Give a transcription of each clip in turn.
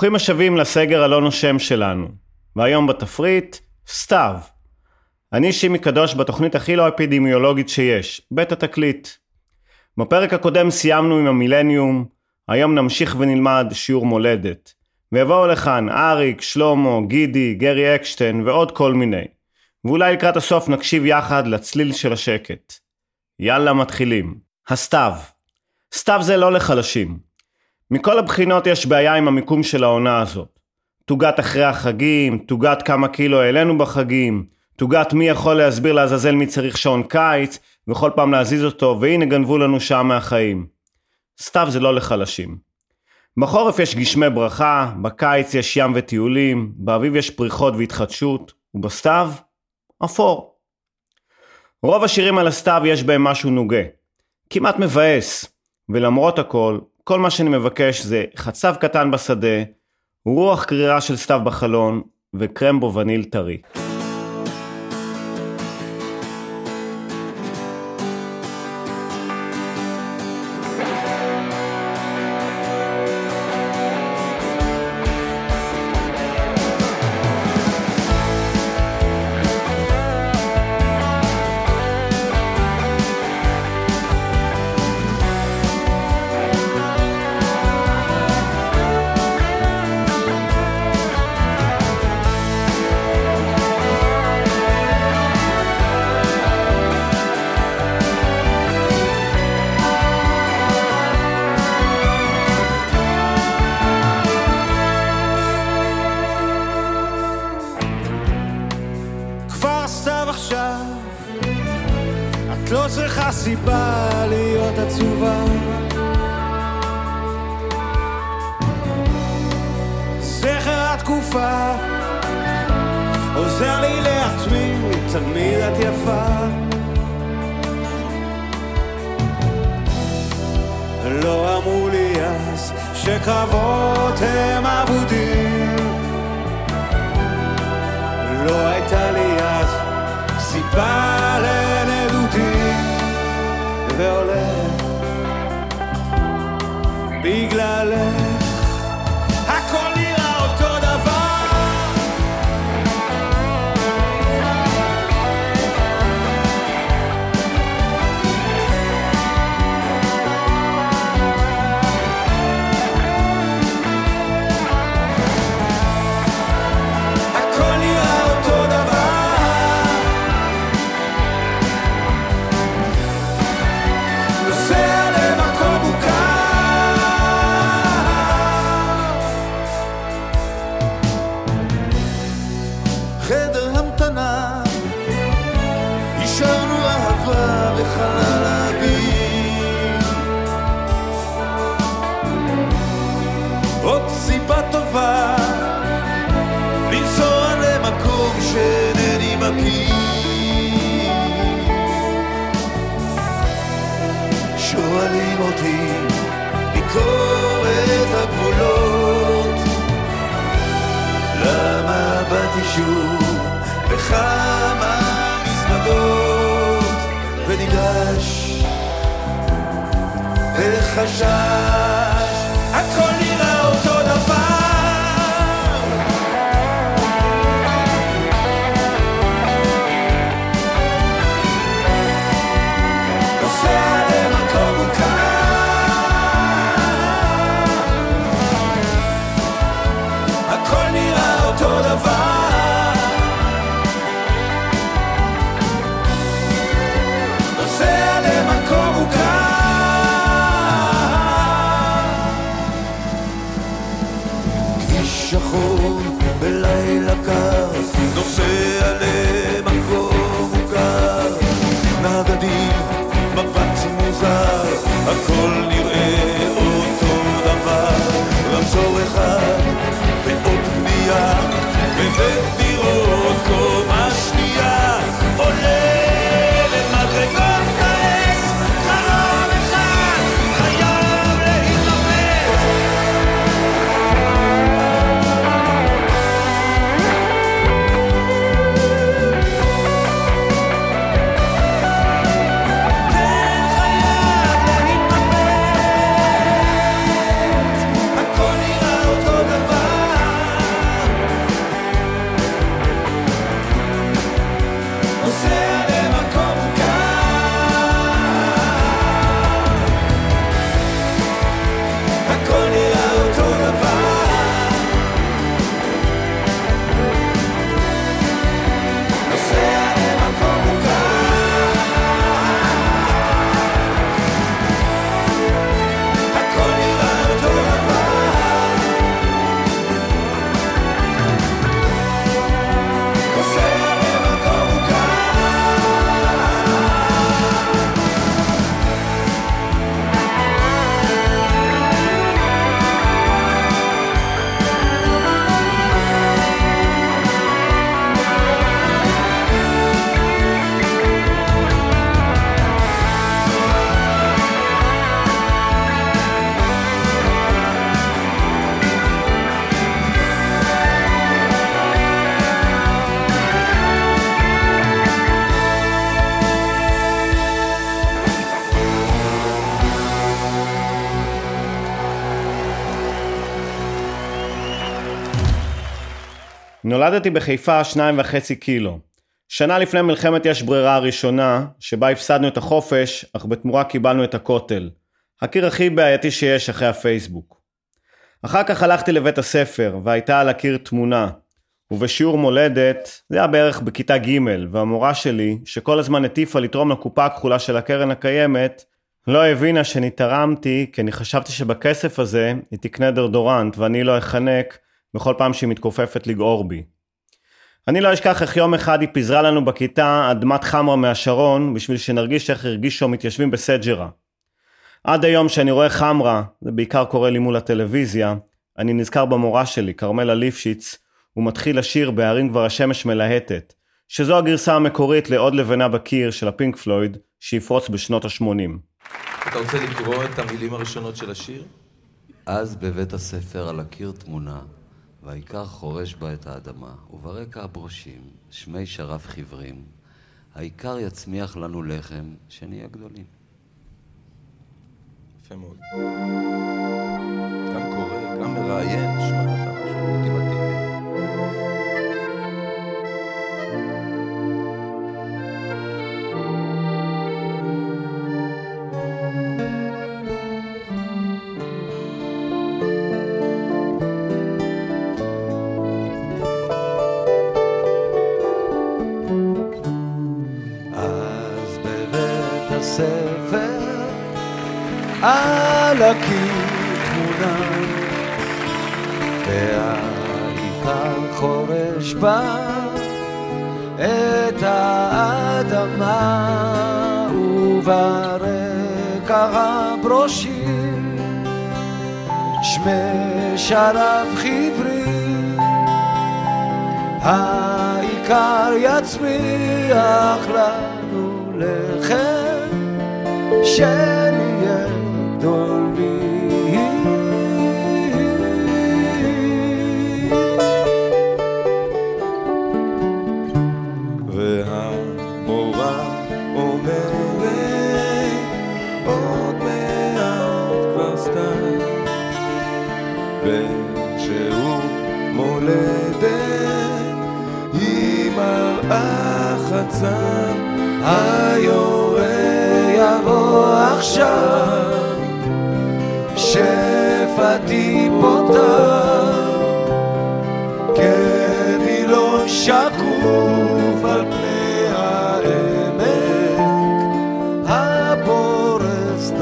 ברוכים השבים לסגר הלא נושם שלנו, והיום בתפריט, סתיו. אני שימי קדוש בתוכנית הכי לא אפידמיולוגית שיש, בית התקליט. בפרק הקודם סיימנו עם המילניום, היום נמשיך ונלמד שיעור מולדת. ויבואו לכאן אריק, שלמה, גידי, גרי אקשטיין ועוד כל מיני. ואולי לקראת הסוף נקשיב יחד לצליל של השקט. יאללה מתחילים. הסתיו. סתיו זה לא לחלשים. מכל הבחינות יש בעיה עם המיקום של העונה הזאת. תוגת אחרי החגים, תוגת כמה קילו העלינו בחגים, תוגת מי יכול להסביר לעזאזל מי צריך שעון קיץ, וכל פעם להזיז אותו, והנה גנבו לנו שעה מהחיים. סתיו זה לא לחלשים. בחורף יש גשמי ברכה, בקיץ יש ים וטיולים, באביב יש פריחות והתחדשות, ובסתיו, אפור. רוב השירים על הסתיו יש בהם משהו נוגה. כמעט מבאס, ולמרות הכל, כל מה שאני מבקש זה חצב קטן בשדה, רוח קרירה של סתיו בחלון וקרמבו וניל טרי. נולדתי בחיפה שניים וחצי קילו. שנה לפני מלחמת יש ברירה הראשונה, שבה הפסדנו את החופש, אך בתמורה קיבלנו את הכותל. הקיר הכי בעייתי שיש אחרי הפייסבוק. אחר כך הלכתי לבית הספר, והייתה על הקיר תמונה. ובשיעור מולדת, זה היה בערך בכיתה ג', והמורה שלי, שכל הזמן הטיפה לתרום לקופה הכחולה של הקרן הקיימת, לא הבינה שאני תרמתי, כי אני חשבתי שבכסף הזה היא תקנה דרדורנט ואני לא אחנק בכל פעם שהיא מתכופפת לגעור בי. אני לא אשכח איך יום אחד היא פיזרה לנו בכיתה אדמת חמרה מהשרון בשביל שנרגיש איך הרגישו המתיישבים בסג'רה. עד היום שאני רואה חמרה, זה בעיקר קורה לי מול הטלוויזיה, אני נזכר במורה שלי, כרמלה ליפשיץ, הוא מתחיל לשיר בהרים כבר השמש מלהטת, שזו הגרסה המקורית לעוד לבנה בקיר של הפינק פלויד, שיפרוץ בשנות ה-80. אתה רוצה לקרוא את המילים הראשונות של השיר? אז בבית הספר על הקיר תמונה, והעיקר חורש בה את האדמה, וברקע הברושים, שמי שרף חיוורים, העיקר יצמיח לנו לחם, שנהיה גדולים. יפה מאוד. גם קורא, גם מראיין, שמע, אתה משהו על הקיר תמונה והעיקר חורש בה את האדמה וברקע הברושים שמי שרף חברי העיקר יצמיח לנו לחם שנהיה גדולים והמורה אומרת עוד היורה יבוא עכשיו שפע טיפותיו כבילון שקוף על פני העמק הפורס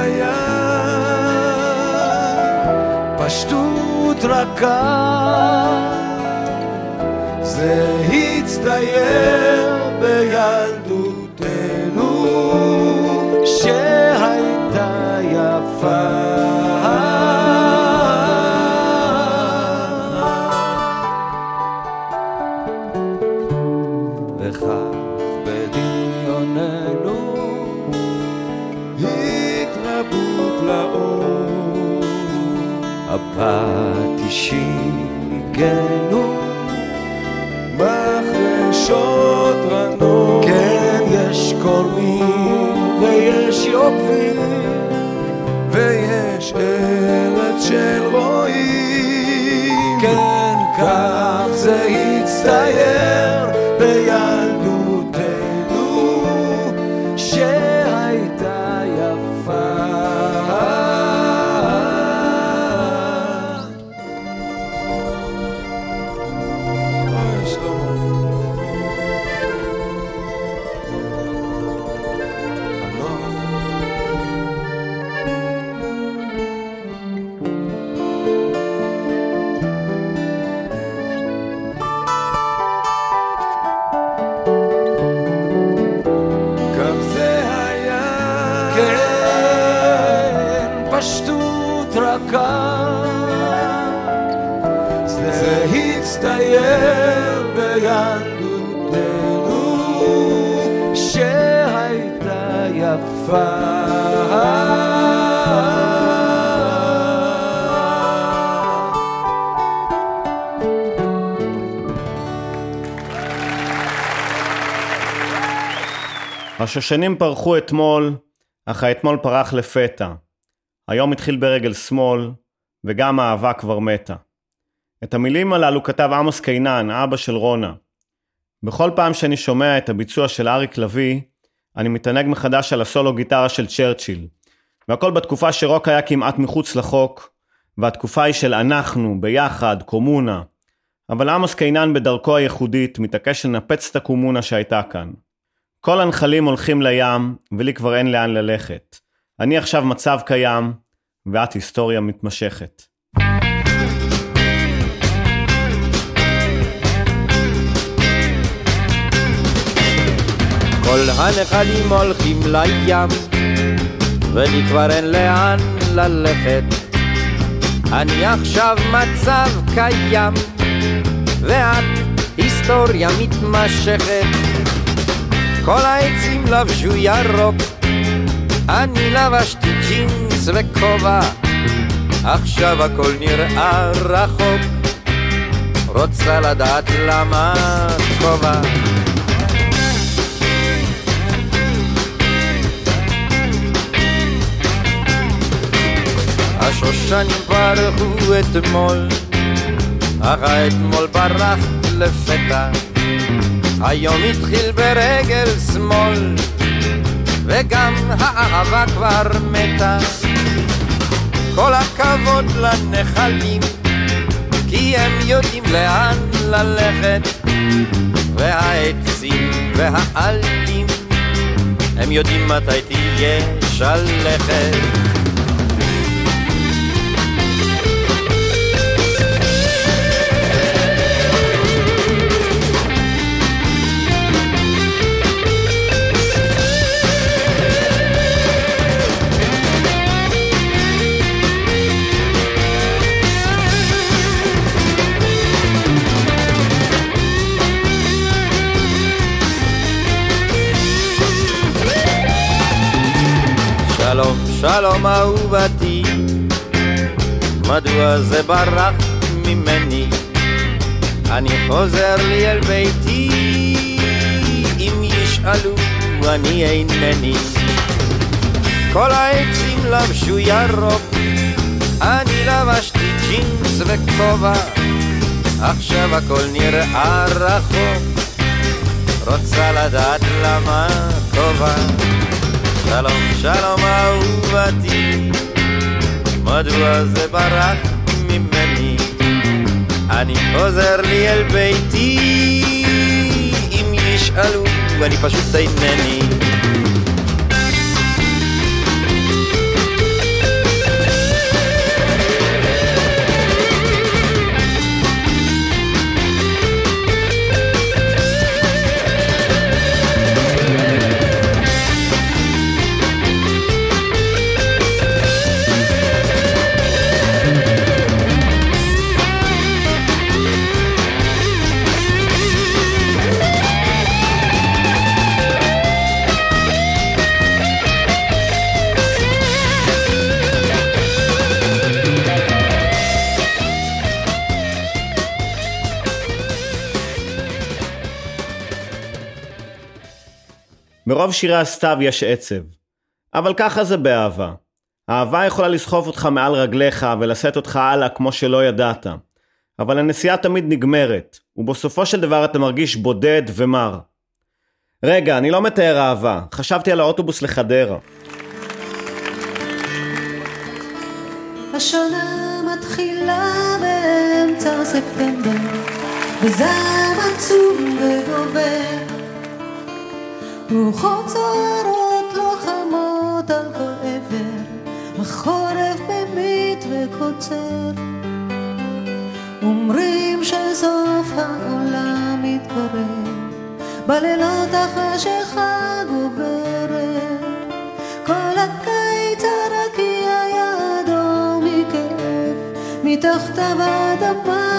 היה. פשטות רכה בדמיוננו התרבות לאור הפטישים ניגנו מחרשות רנות כן יש קורמים ויש יוקבים ויש ארץ של רועים. כן כך זה הצטייר השושנים פרחו אתמול, אך האתמול פרח לפתע. היום התחיל ברגל שמאל, וגם האהבה כבר מתה. את המילים הללו כתב עמוס קינן, אבא של רונה. בכל פעם שאני שומע את הביצוע של אריק לביא, אני מתענג מחדש על הסולו גיטרה של צ'רצ'יל. והכל בתקופה שרוק היה כמעט מחוץ לחוק, והתקופה היא של אנחנו, ביחד, קומונה. אבל עמוס קינן בדרכו הייחודית מתעקש לנפץ את הקומונה שהייתה כאן. כל הנחלים הולכים לים, ולי כבר אין לאן ללכת. אני עכשיו מצב קיים, ואת היסטוריה מתמשכת. כל הנחלים הולכים לים, ולי כבר אין לאן ללכת. אני עכשיו מצב קיים, ואת היסטוריה מתמשכת. כל העצים לבשו ירוק, אני לבשתי ג'ינס וכובע, עכשיו הכל נראה רחוק. רוצה לדעת למה כובע השושנים פרחו אתמול, אך האתמול ברח לפתע. היום התחיל ברגל שמאל, וגם האהבה כבר מתה. כל הכבוד לנחלים, כי הם יודעים לאן ללכת, והעצים והעלים, הם יודעים מתי תהיה שלכת. שלום, אהובתי, מדוע זה ברח ממני? אני חוזר לי אל ביתי, אם ישאלו אני אינני. כל העצים לבשו ירוק, אני לבשתי ג'ינס וכובע, עכשיו הכל נראה רחוק, רוצה לדעת למה כובע. שלום, שלום אהובתי, מדוע זה ברח ממני? אני חוזר לי אל ביתי, אם ישאלו, אני פשוט אינני. ברוב שירי הסתיו יש עצב. אבל ככה זה באהבה. האהבה יכולה לסחוף אותך מעל רגליך ולשאת אותך הלאה כמו שלא ידעת. אבל הנסיעה תמיד נגמרת, ובסופו של דבר אתה מרגיש בודד ומר. רגע, אני לא מתאר אהבה, חשבתי על האוטובוס לחדרה. השנה מתחילה באמצע ספטמבר, וזעם עצום וגובר. רוחות סוערות לוחמות על כל עבר, החורף ממיט וקוצר. אומרים שסוף העולם מתקרב, בלילות החשיכה גוברת. כל הקיץ הרקיע אדום מכאב, מתחתיו האדמה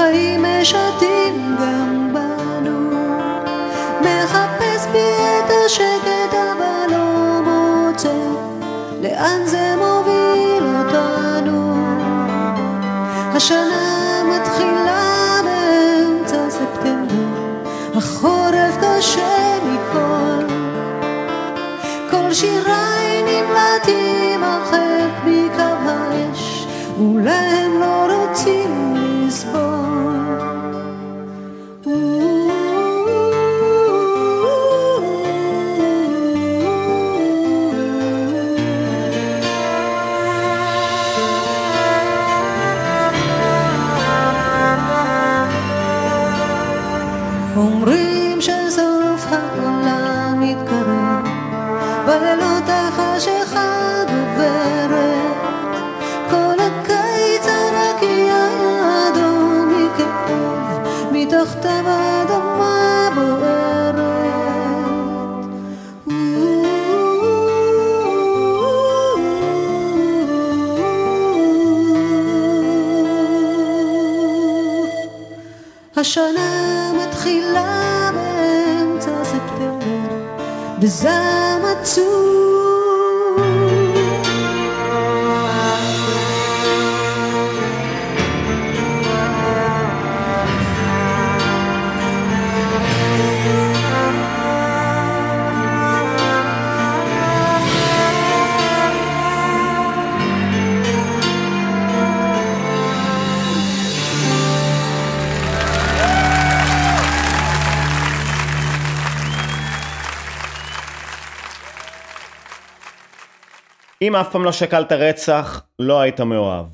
החיים משתים גם בזעם עצוב. אם אף פעם לא שקלת רצח, לא היית מאוהב.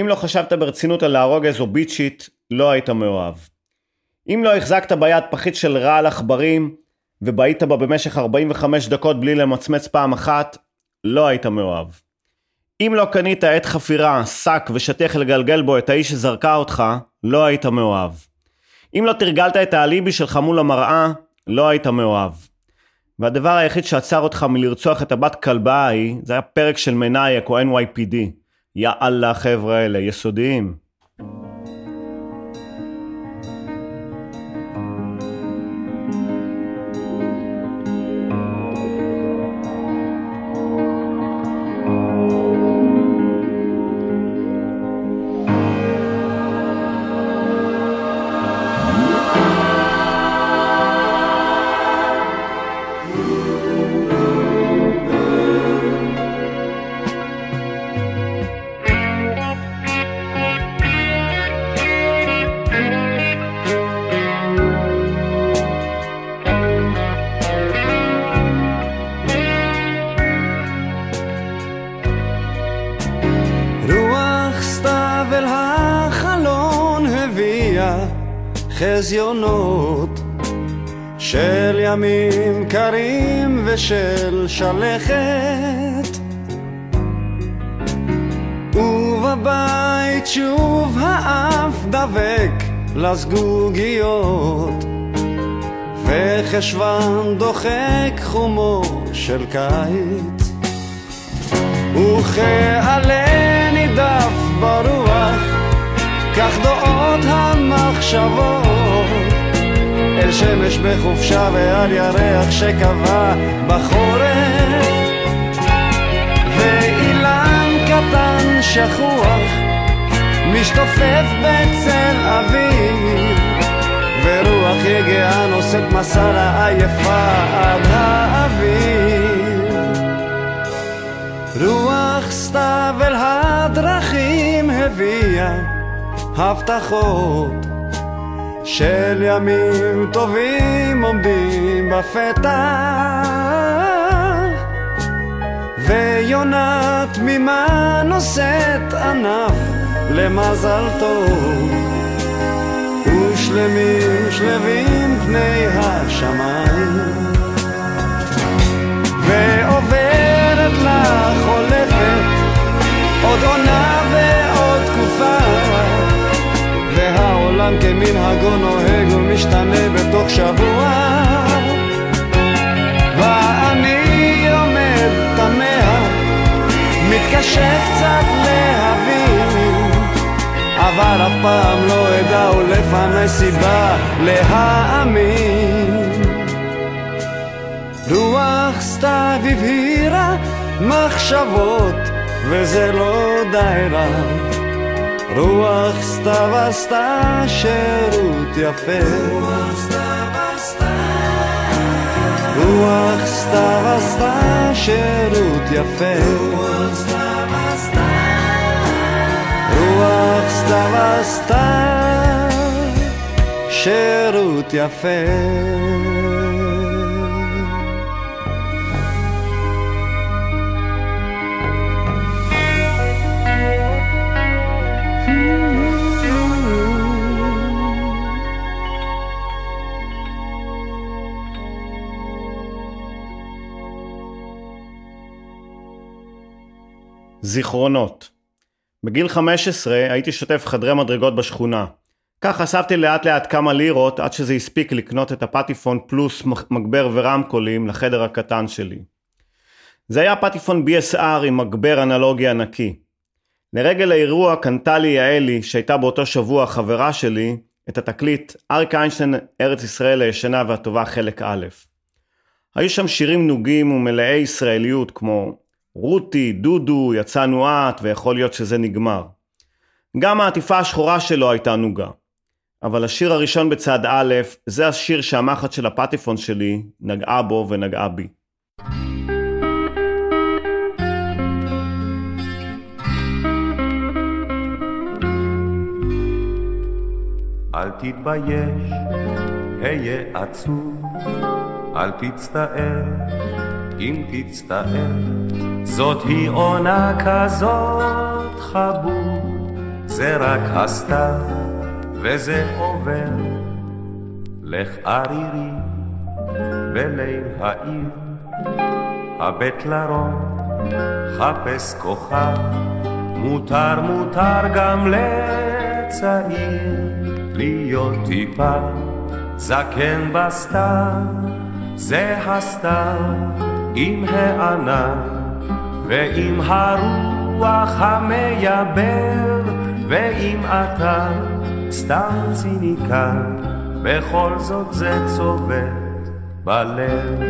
אם לא חשבת ברצינות על להרוג איזו ביצ'ית, לא היית מאוהב. אם לא החזקת ביד פחית של רעל עכברים, ובהית בה במשך 45 דקות בלי למצמץ פעם אחת, לא היית מאוהב. אם לא קנית עת חפירה, שק ושטיח לגלגל בו את האיש שזרקה אותך, לא היית מאוהב. אם לא תרגלת את האליבי שלך מול המראה, לא היית מאוהב. והדבר היחיד שעצר אותך מלרצוח את הבת כלבה ההיא, זה היה פרק של מנייק או NYPD. יא אללה החבר'ה האלה, יסודיים. לזגוגיות. וחשוון דוחק חומו של קיץ וכעלה נידף ברוח, כך דעות המחשבות. אל שמש בחופשה ועל ירח שקבע בחורף. ואילן קטן שכוח משתופף בצל אביב ורוח יגעה נושאת מסע לעייפה עד האביב רוח סתיו אל הדרכים הביאה הבטחות של ימים טובים עומדים בפתח ויונה תמימה נושאת ענף למזל טוב. ושלמים שלווים פני השמיים. ועוברת לה חולפת עוד עונה ועוד תקופה. והעולם כמנהגו נוהג ומשתנה בתוך שבוע. ואני עומד תמה מתקשה קצת אבל אף פעם לא אדע ולפני סיבה להאמין. רוח סתיו הבהירה מחשבות וזה לא די רע. רוח סתיו עשתה שירות יפה. רוח סתיו עשתה שירות יפה. רוח סתיו עשתה שירות יפה. זיכרונות בגיל 15 הייתי שוטף חדרי מדרגות בשכונה. כך אספתי לאט לאט כמה לירות עד שזה הספיק לקנות את הפטיפון פלוס מגבר ורמקולים לחדר הקטן שלי. זה היה פטיפון BSR עם מגבר אנלוגי ענקי. לרגל האירוע קנתה לי יעלי, שהייתה באותו שבוע חברה שלי, את התקליט אריק איינשטיין ארץ ישראל הישנה והטובה חלק א'. היו שם שירים נוגים ומלאי ישראליות כמו רותי, דודו, יצאנו את ויכול להיות שזה נגמר. גם העטיפה השחורה שלו הייתה נוגה. אבל השיר הראשון בצד א', זה השיר שהמחט של הפטיפון שלי נגעה בו ונגעה בי. אל תתבייש, היה עצוב, אל תצטער, אם תצטער. זאת היא עונה כזאת חבוב, זה רק הסתיו וזה עובר. לך ערירי בליל העיר, הבט לרום, חפש כוכב, מותר מותר גם לצעיר. להיות טיפה זקן בסתיו, זה הסתיו עם הענן ועם הרוח המייבר, ואם אתה סתם ציניקן, בכל זאת זה צובט בלב.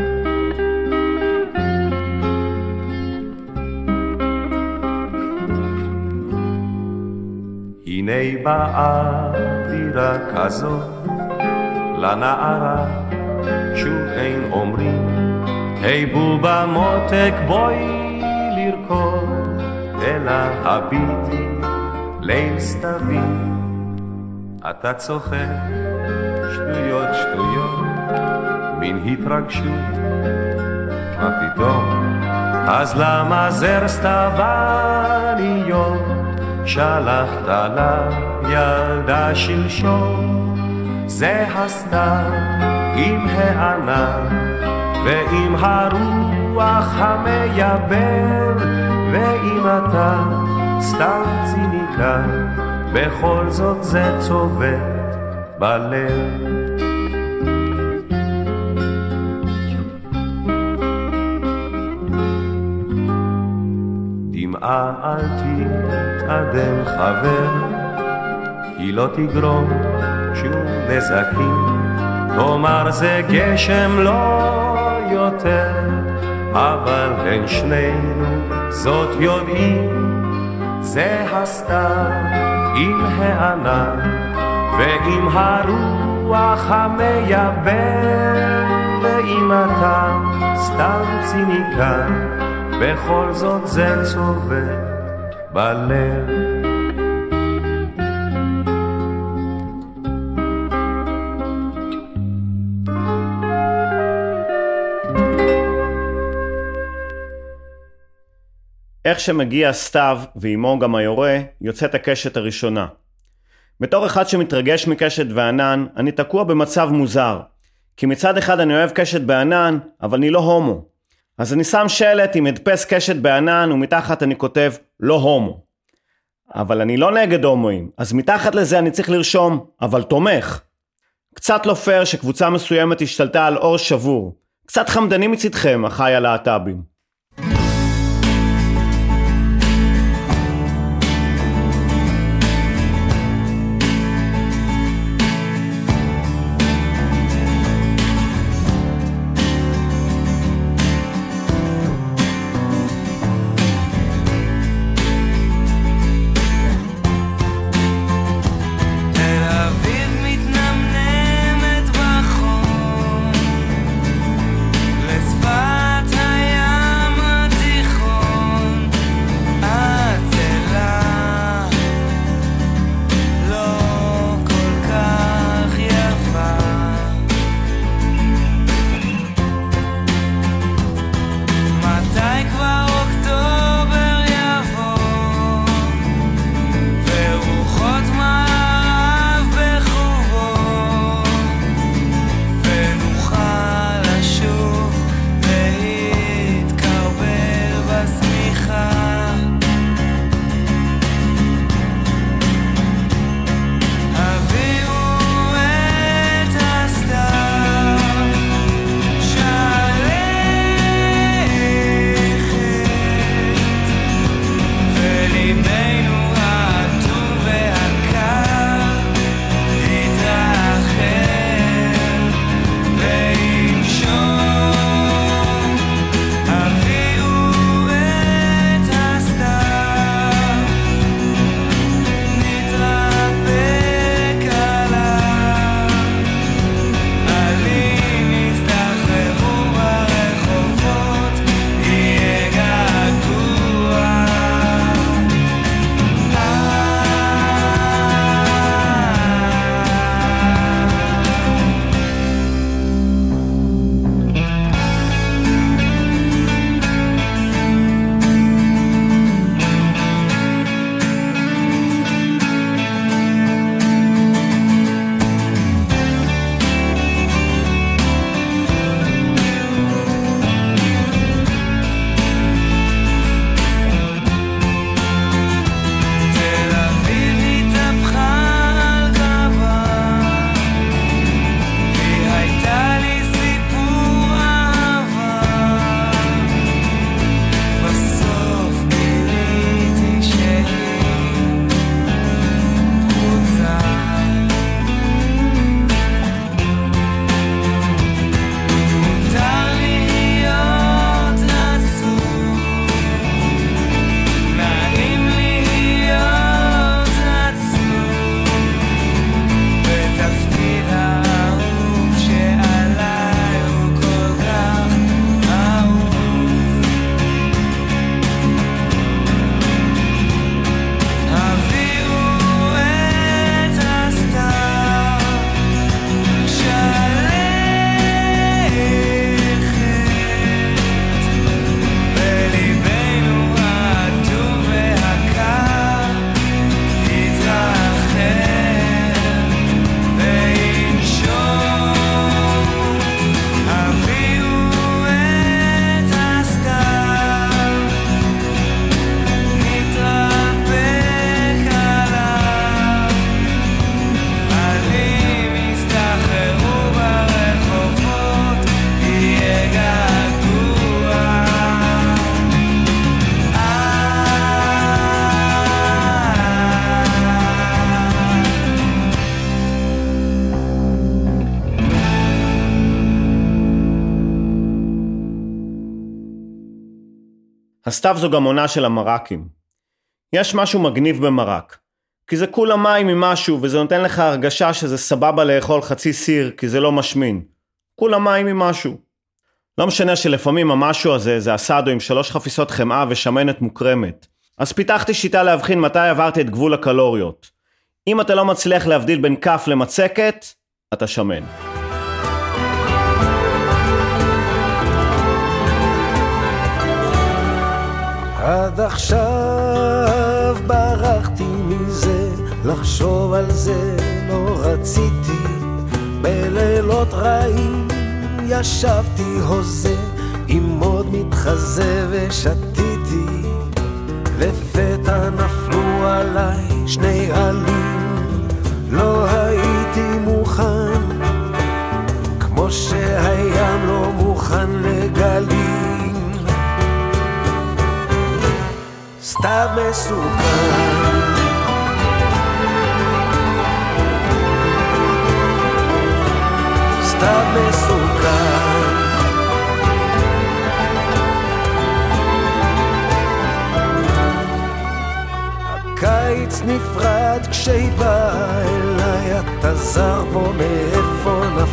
הנה באה דירה כזאת לנערה, שוב אין אומרים, היי בובה מותק בואי לרקוד, אלא הביטי ליל סתווי. אתה צוחק, שטויות שטויות, מין התרגשות, מה פתאום? אז למה זר סתווניות? שלחת לה ילדה שלשום, זה הסתיו עם הענן ועם הרוח המייבר, ואם אתה סתם ציניקן, בכל זאת זה צובט בלב. דמעה אל תתאדם חבר, היא לא תגרום שום נזקים, תאמר זה גשם לא יותר, אבל הן שנינו זאת יודעים, זה הסתיו עם הענן ועם הרוח המייבר, ואם אתה סתם ציניקן, בכל זאת זה צובט בלב. איך שמגיע סתיו ועימו גם היורה, יוצאת הקשת הראשונה. בתור אחד שמתרגש מקשת וענן, אני תקוע במצב מוזר. כי מצד אחד אני אוהב קשת בענן, אבל אני לא הומו. אז אני שם שלט עם הדפס קשת בענן, ומתחת אני כותב לא הומו. אבל אני לא נגד הומואים, אז מתחת לזה אני צריך לרשום, אבל תומך. קצת לא פייר שקבוצה מסוימת השתלטה על אור שבור. קצת חמדני מצדכם, אחיי הלהט"בים. הסתיו זו גם עונה של המרקים. יש משהו מגניב במרק. כי זה כולה מים עם משהו, וזה נותן לך הרגשה שזה סבבה לאכול חצי סיר, כי זה לא משמין. כולה מים עם משהו. לא משנה שלפעמים המשהו הזה זה אסדו עם שלוש חפיסות חמאה ושמנת מוקרמת. אז פיתחתי שיטה להבחין מתי עברתי את גבול הקלוריות. אם אתה לא מצליח להבדיל בין כף למצקת, אתה שמן. עד עכשיו ברחתי מזה, לחשוב על זה לא רציתי. בלילות רעים ישבתי הוזה, עם עוד מתחזה ושתיתי. לפתע נפלו עליי שני עלים, לא הייתי מוכן, כמו שהים לא מוכן לגלים. סתיו מסוכן. סתיו מסוכן. הקיץ נפרד כשהיא באה אליי, אתה זר פה מאיפה נפלת.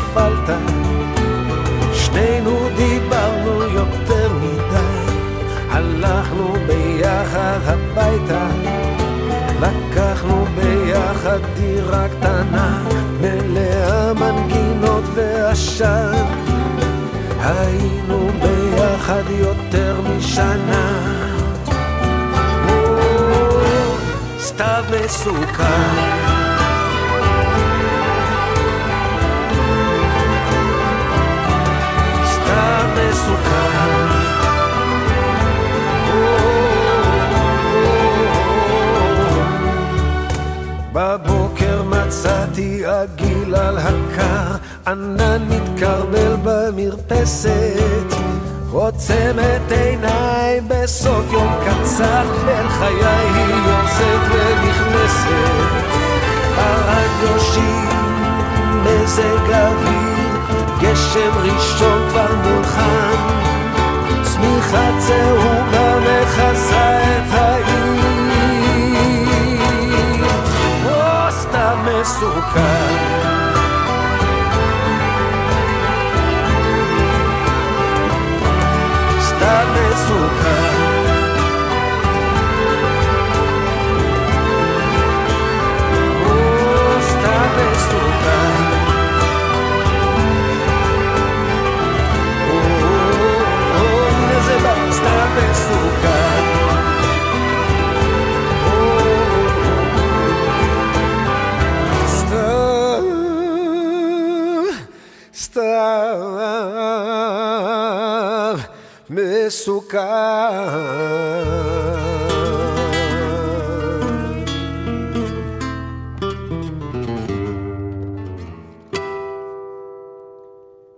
דירה קטנה, מלאה מנגינות ועשן. היינו ביחד יותר משנה. סתיו מסוכן. סתיו מסוכן. מצאתי עגיל על הקר, ענן מתקרבל במרפסת. עוצם את עיניי בסוף יום קצר, אל חיי היא יוצאת ונכנסת. הרדיו מזג אוויר, גשם ראשון כבר מולחן. צמיחה צהובה מכסה את העיר. סתם מסוכן. סתם מסוכן. מסוכן.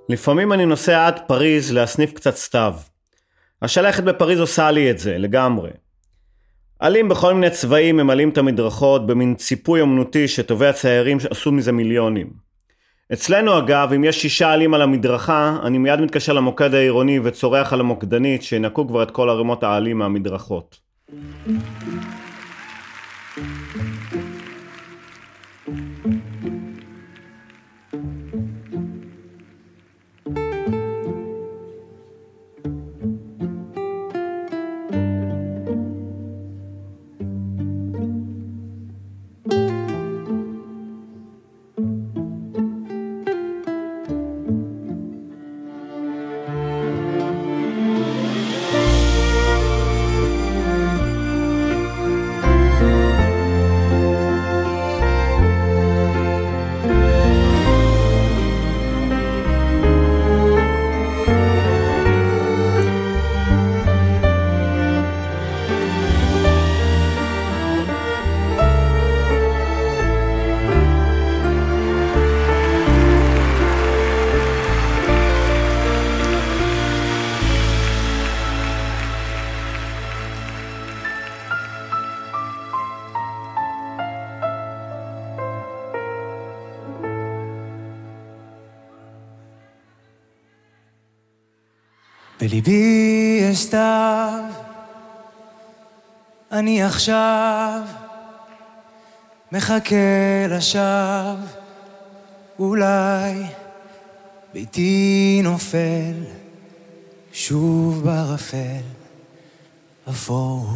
לפעמים אני נוסע עד פריז להסניף קצת סתיו. השלכת בפריז עושה לי את זה, לגמרי. עלים בכל מיני צבעים ממלאים את המדרכות במין ציפוי אמנותי שטובי הציירים עשו מזה מיליונים. אצלנו אגב, אם יש שישה עלים על המדרכה, אני מיד מתקשר למוקד העירוני וצורח על המוקדנית שינקו כבר את כל ערימות העלים מהמדרכות. בליבי יש סתיו אני עכשיו מחכה לשווא, אולי ביתי נופל שוב בערפל, אפור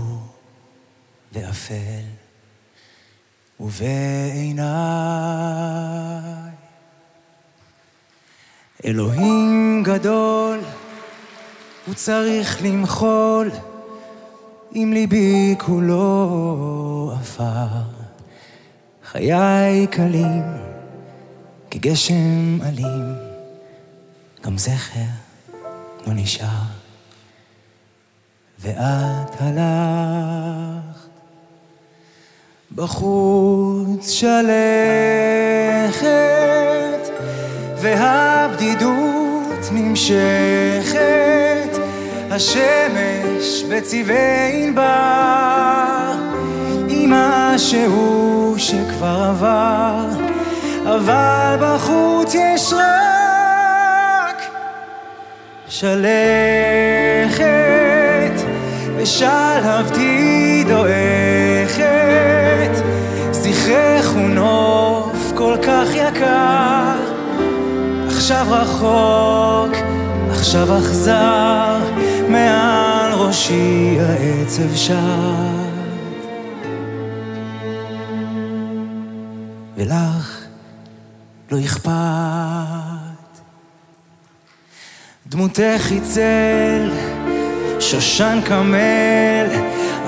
ואפל, ובעיניי אלוהים גדול, הוא צריך למחול, אם ליבי כולו עפר. חיי קלים כגשם אלים, גם זכר לא נשאר. ואת הלכת בחוץ שלכת, והבדידות נמשכת, השמש בצבעי ענבר, עם משהו שכבר עבר, אבל בחוץ יש רק שלכת, ושלהבתי דועכת, זכרך הוא נוף כל כך יקר, עכשיו רחוק, עכשיו אכזר, מעל ראשי העצב שט. ולך לא אכפת. דמותך היא צל, שושן קמל,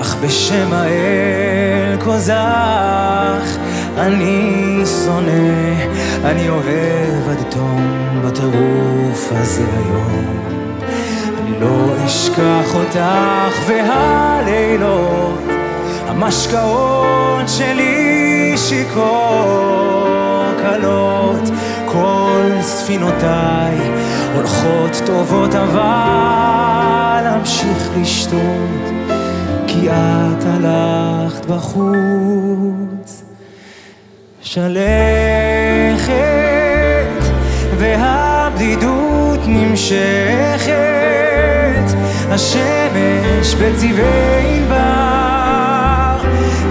אך בשם האל כוזך אני שונא, אני אוהב עד תום בטירוף הזה היום. לא אשכח אותך והלילות, המשקאות שלי שיכור קלות, כל ספינותיי הולכות טובות אבל אמשיך לשתות כי את הלכת בחוץ. שלכת והבדידות נמשכת השמש בצבעי ענבר.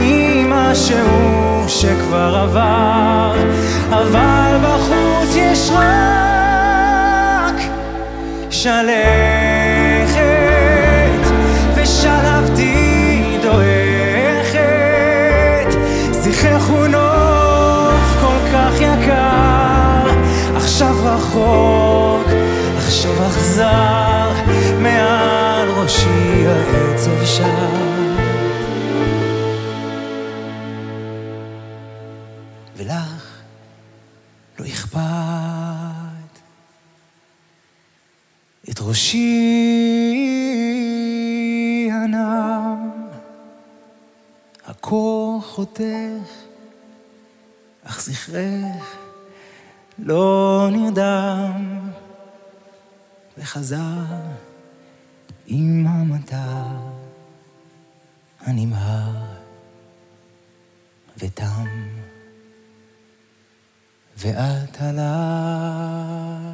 עם משהו שכבר עבר אבל בחוץ יש רק שלכת העצב שט ולך לא אכפת. את ראשי הנם הקור חותך אך זכרך לא נרדם וחזר עם המטר הנמהר ותם. ואת הלכת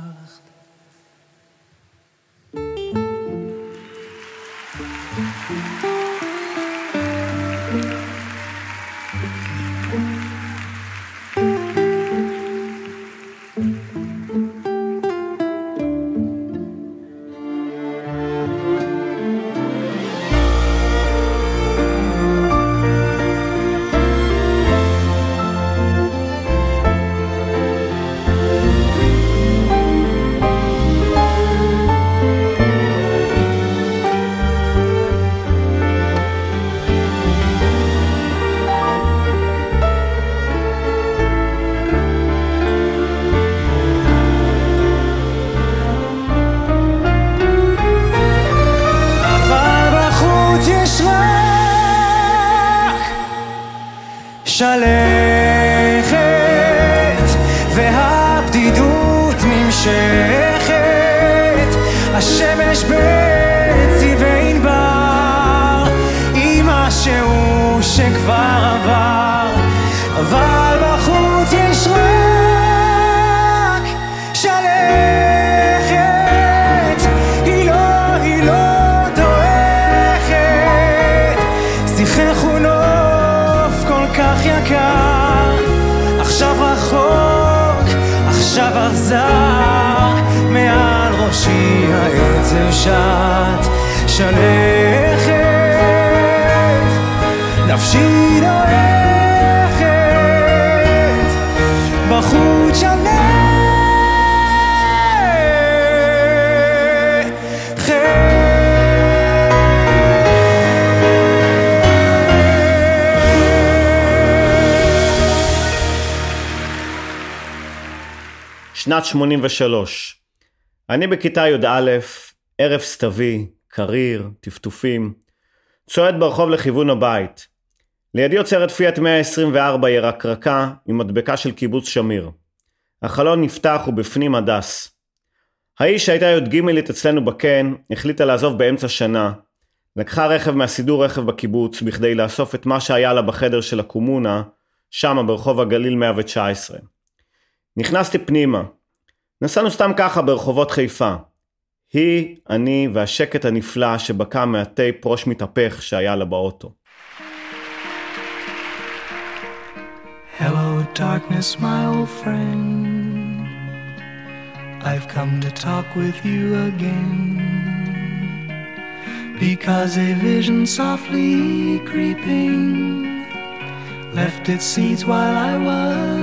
אכזר, מעל ראשי העצב שט, שלכת, נפשי דועכת, בחוץ שנת 83. אני בכיתה י"א, ערב סתווי, קריר, טפטופים, צועד ברחוב לכיוון הבית. לידי עוצרת פיאט 124 ירקרקה עם מדבקה של קיבוץ שמיר. החלון נפתח ובפנים הדס. האיש שהייתה י"ג אצלנו בקן, החליטה לעזוב באמצע שנה. לקחה רכב מהסידור רכב בקיבוץ בכדי לאסוף את מה שהיה לה בחדר של הקומונה, שמה ברחוב הגליל 119. נכנסתי פנימה. נסענו סתם ככה ברחובות חיפה. היא, אני והשקט הנפלא שבקע מהטייפ ראש מתהפך שהיה לה באוטו. Hello, darkness, my old friend. I've come to talk with you again. Because a vision softly creeping left its seeds while I was.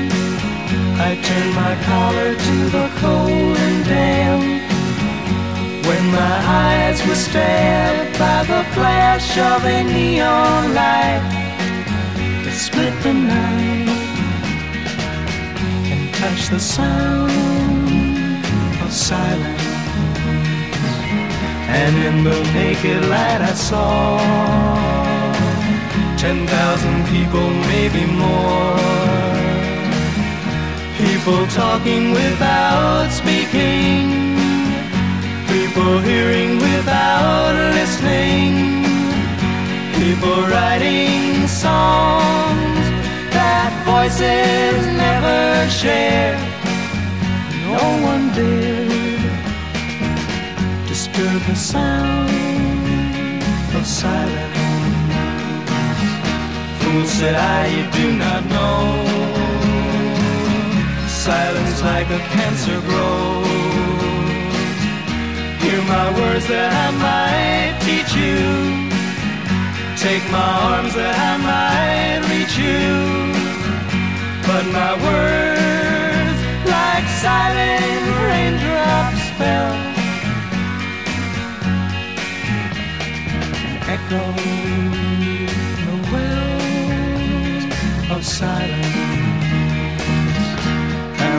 I turned my collar to the cold and damp. When my eyes were stabbed by the flash of a neon light that split the night and touched the sound of silence. And in the naked light I saw ten thousand people, maybe more. People talking without speaking. People hearing without listening. People writing songs that voices never share. No one dared disturb the sound of silence. Fool said I, you do not know. Silence like a cancer grows. Hear my words that I might teach you. Take my arms that I might reach you. But my words, like silent raindrops, fell echoed the wells of silence.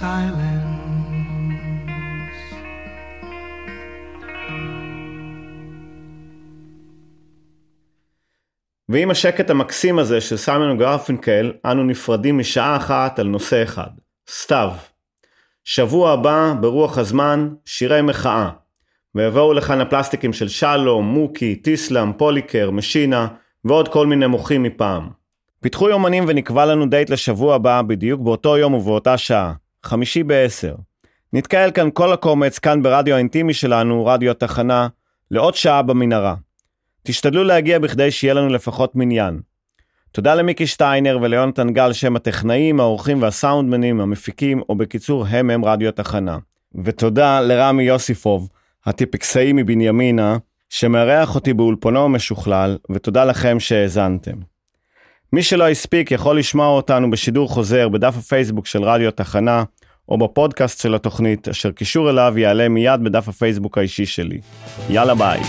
silence. ועם השקט המקסים הזה של סיימון גרפינקל, אנו נפרדים משעה אחת על נושא אחד, סתיו. שבוע הבא, ברוח הזמן, שירי מחאה. ויבואו לכאן הפלסטיקים של שלום, מוקי, טיסלאם, פוליקר, משינה, ועוד כל מיני מוחים מפעם. פיתחו יומנים ונקבע לנו דייט לשבוע הבא, בדיוק באותו יום ובאותה שעה, חמישי בעשר. נתקהל כאן כל הקומץ, כאן ברדיו האינטימי שלנו, רדיו התחנה, לעוד שעה במנהרה. תשתדלו להגיע בכדי שיהיה לנו לפחות מניין. תודה למיקי שטיינר וליונתן גל שהם הטכנאים, האורחים והסאונדמנים, המפיקים, או בקיצור הם הם רדיו התחנה. ותודה לרמי יוסיפוב, הטיפקסאי מבנימינה, שמארח אותי באולפנו המשוכלל, ותודה לכם שהאזנתם. מי שלא הספיק יכול לשמוע אותנו בשידור חוזר בדף הפייסבוק של רדיו תחנה, או בפודקאסט של התוכנית, אשר קישור אליו יעלה מיד בדף הפייסבוק האישי שלי. יאללה ביי.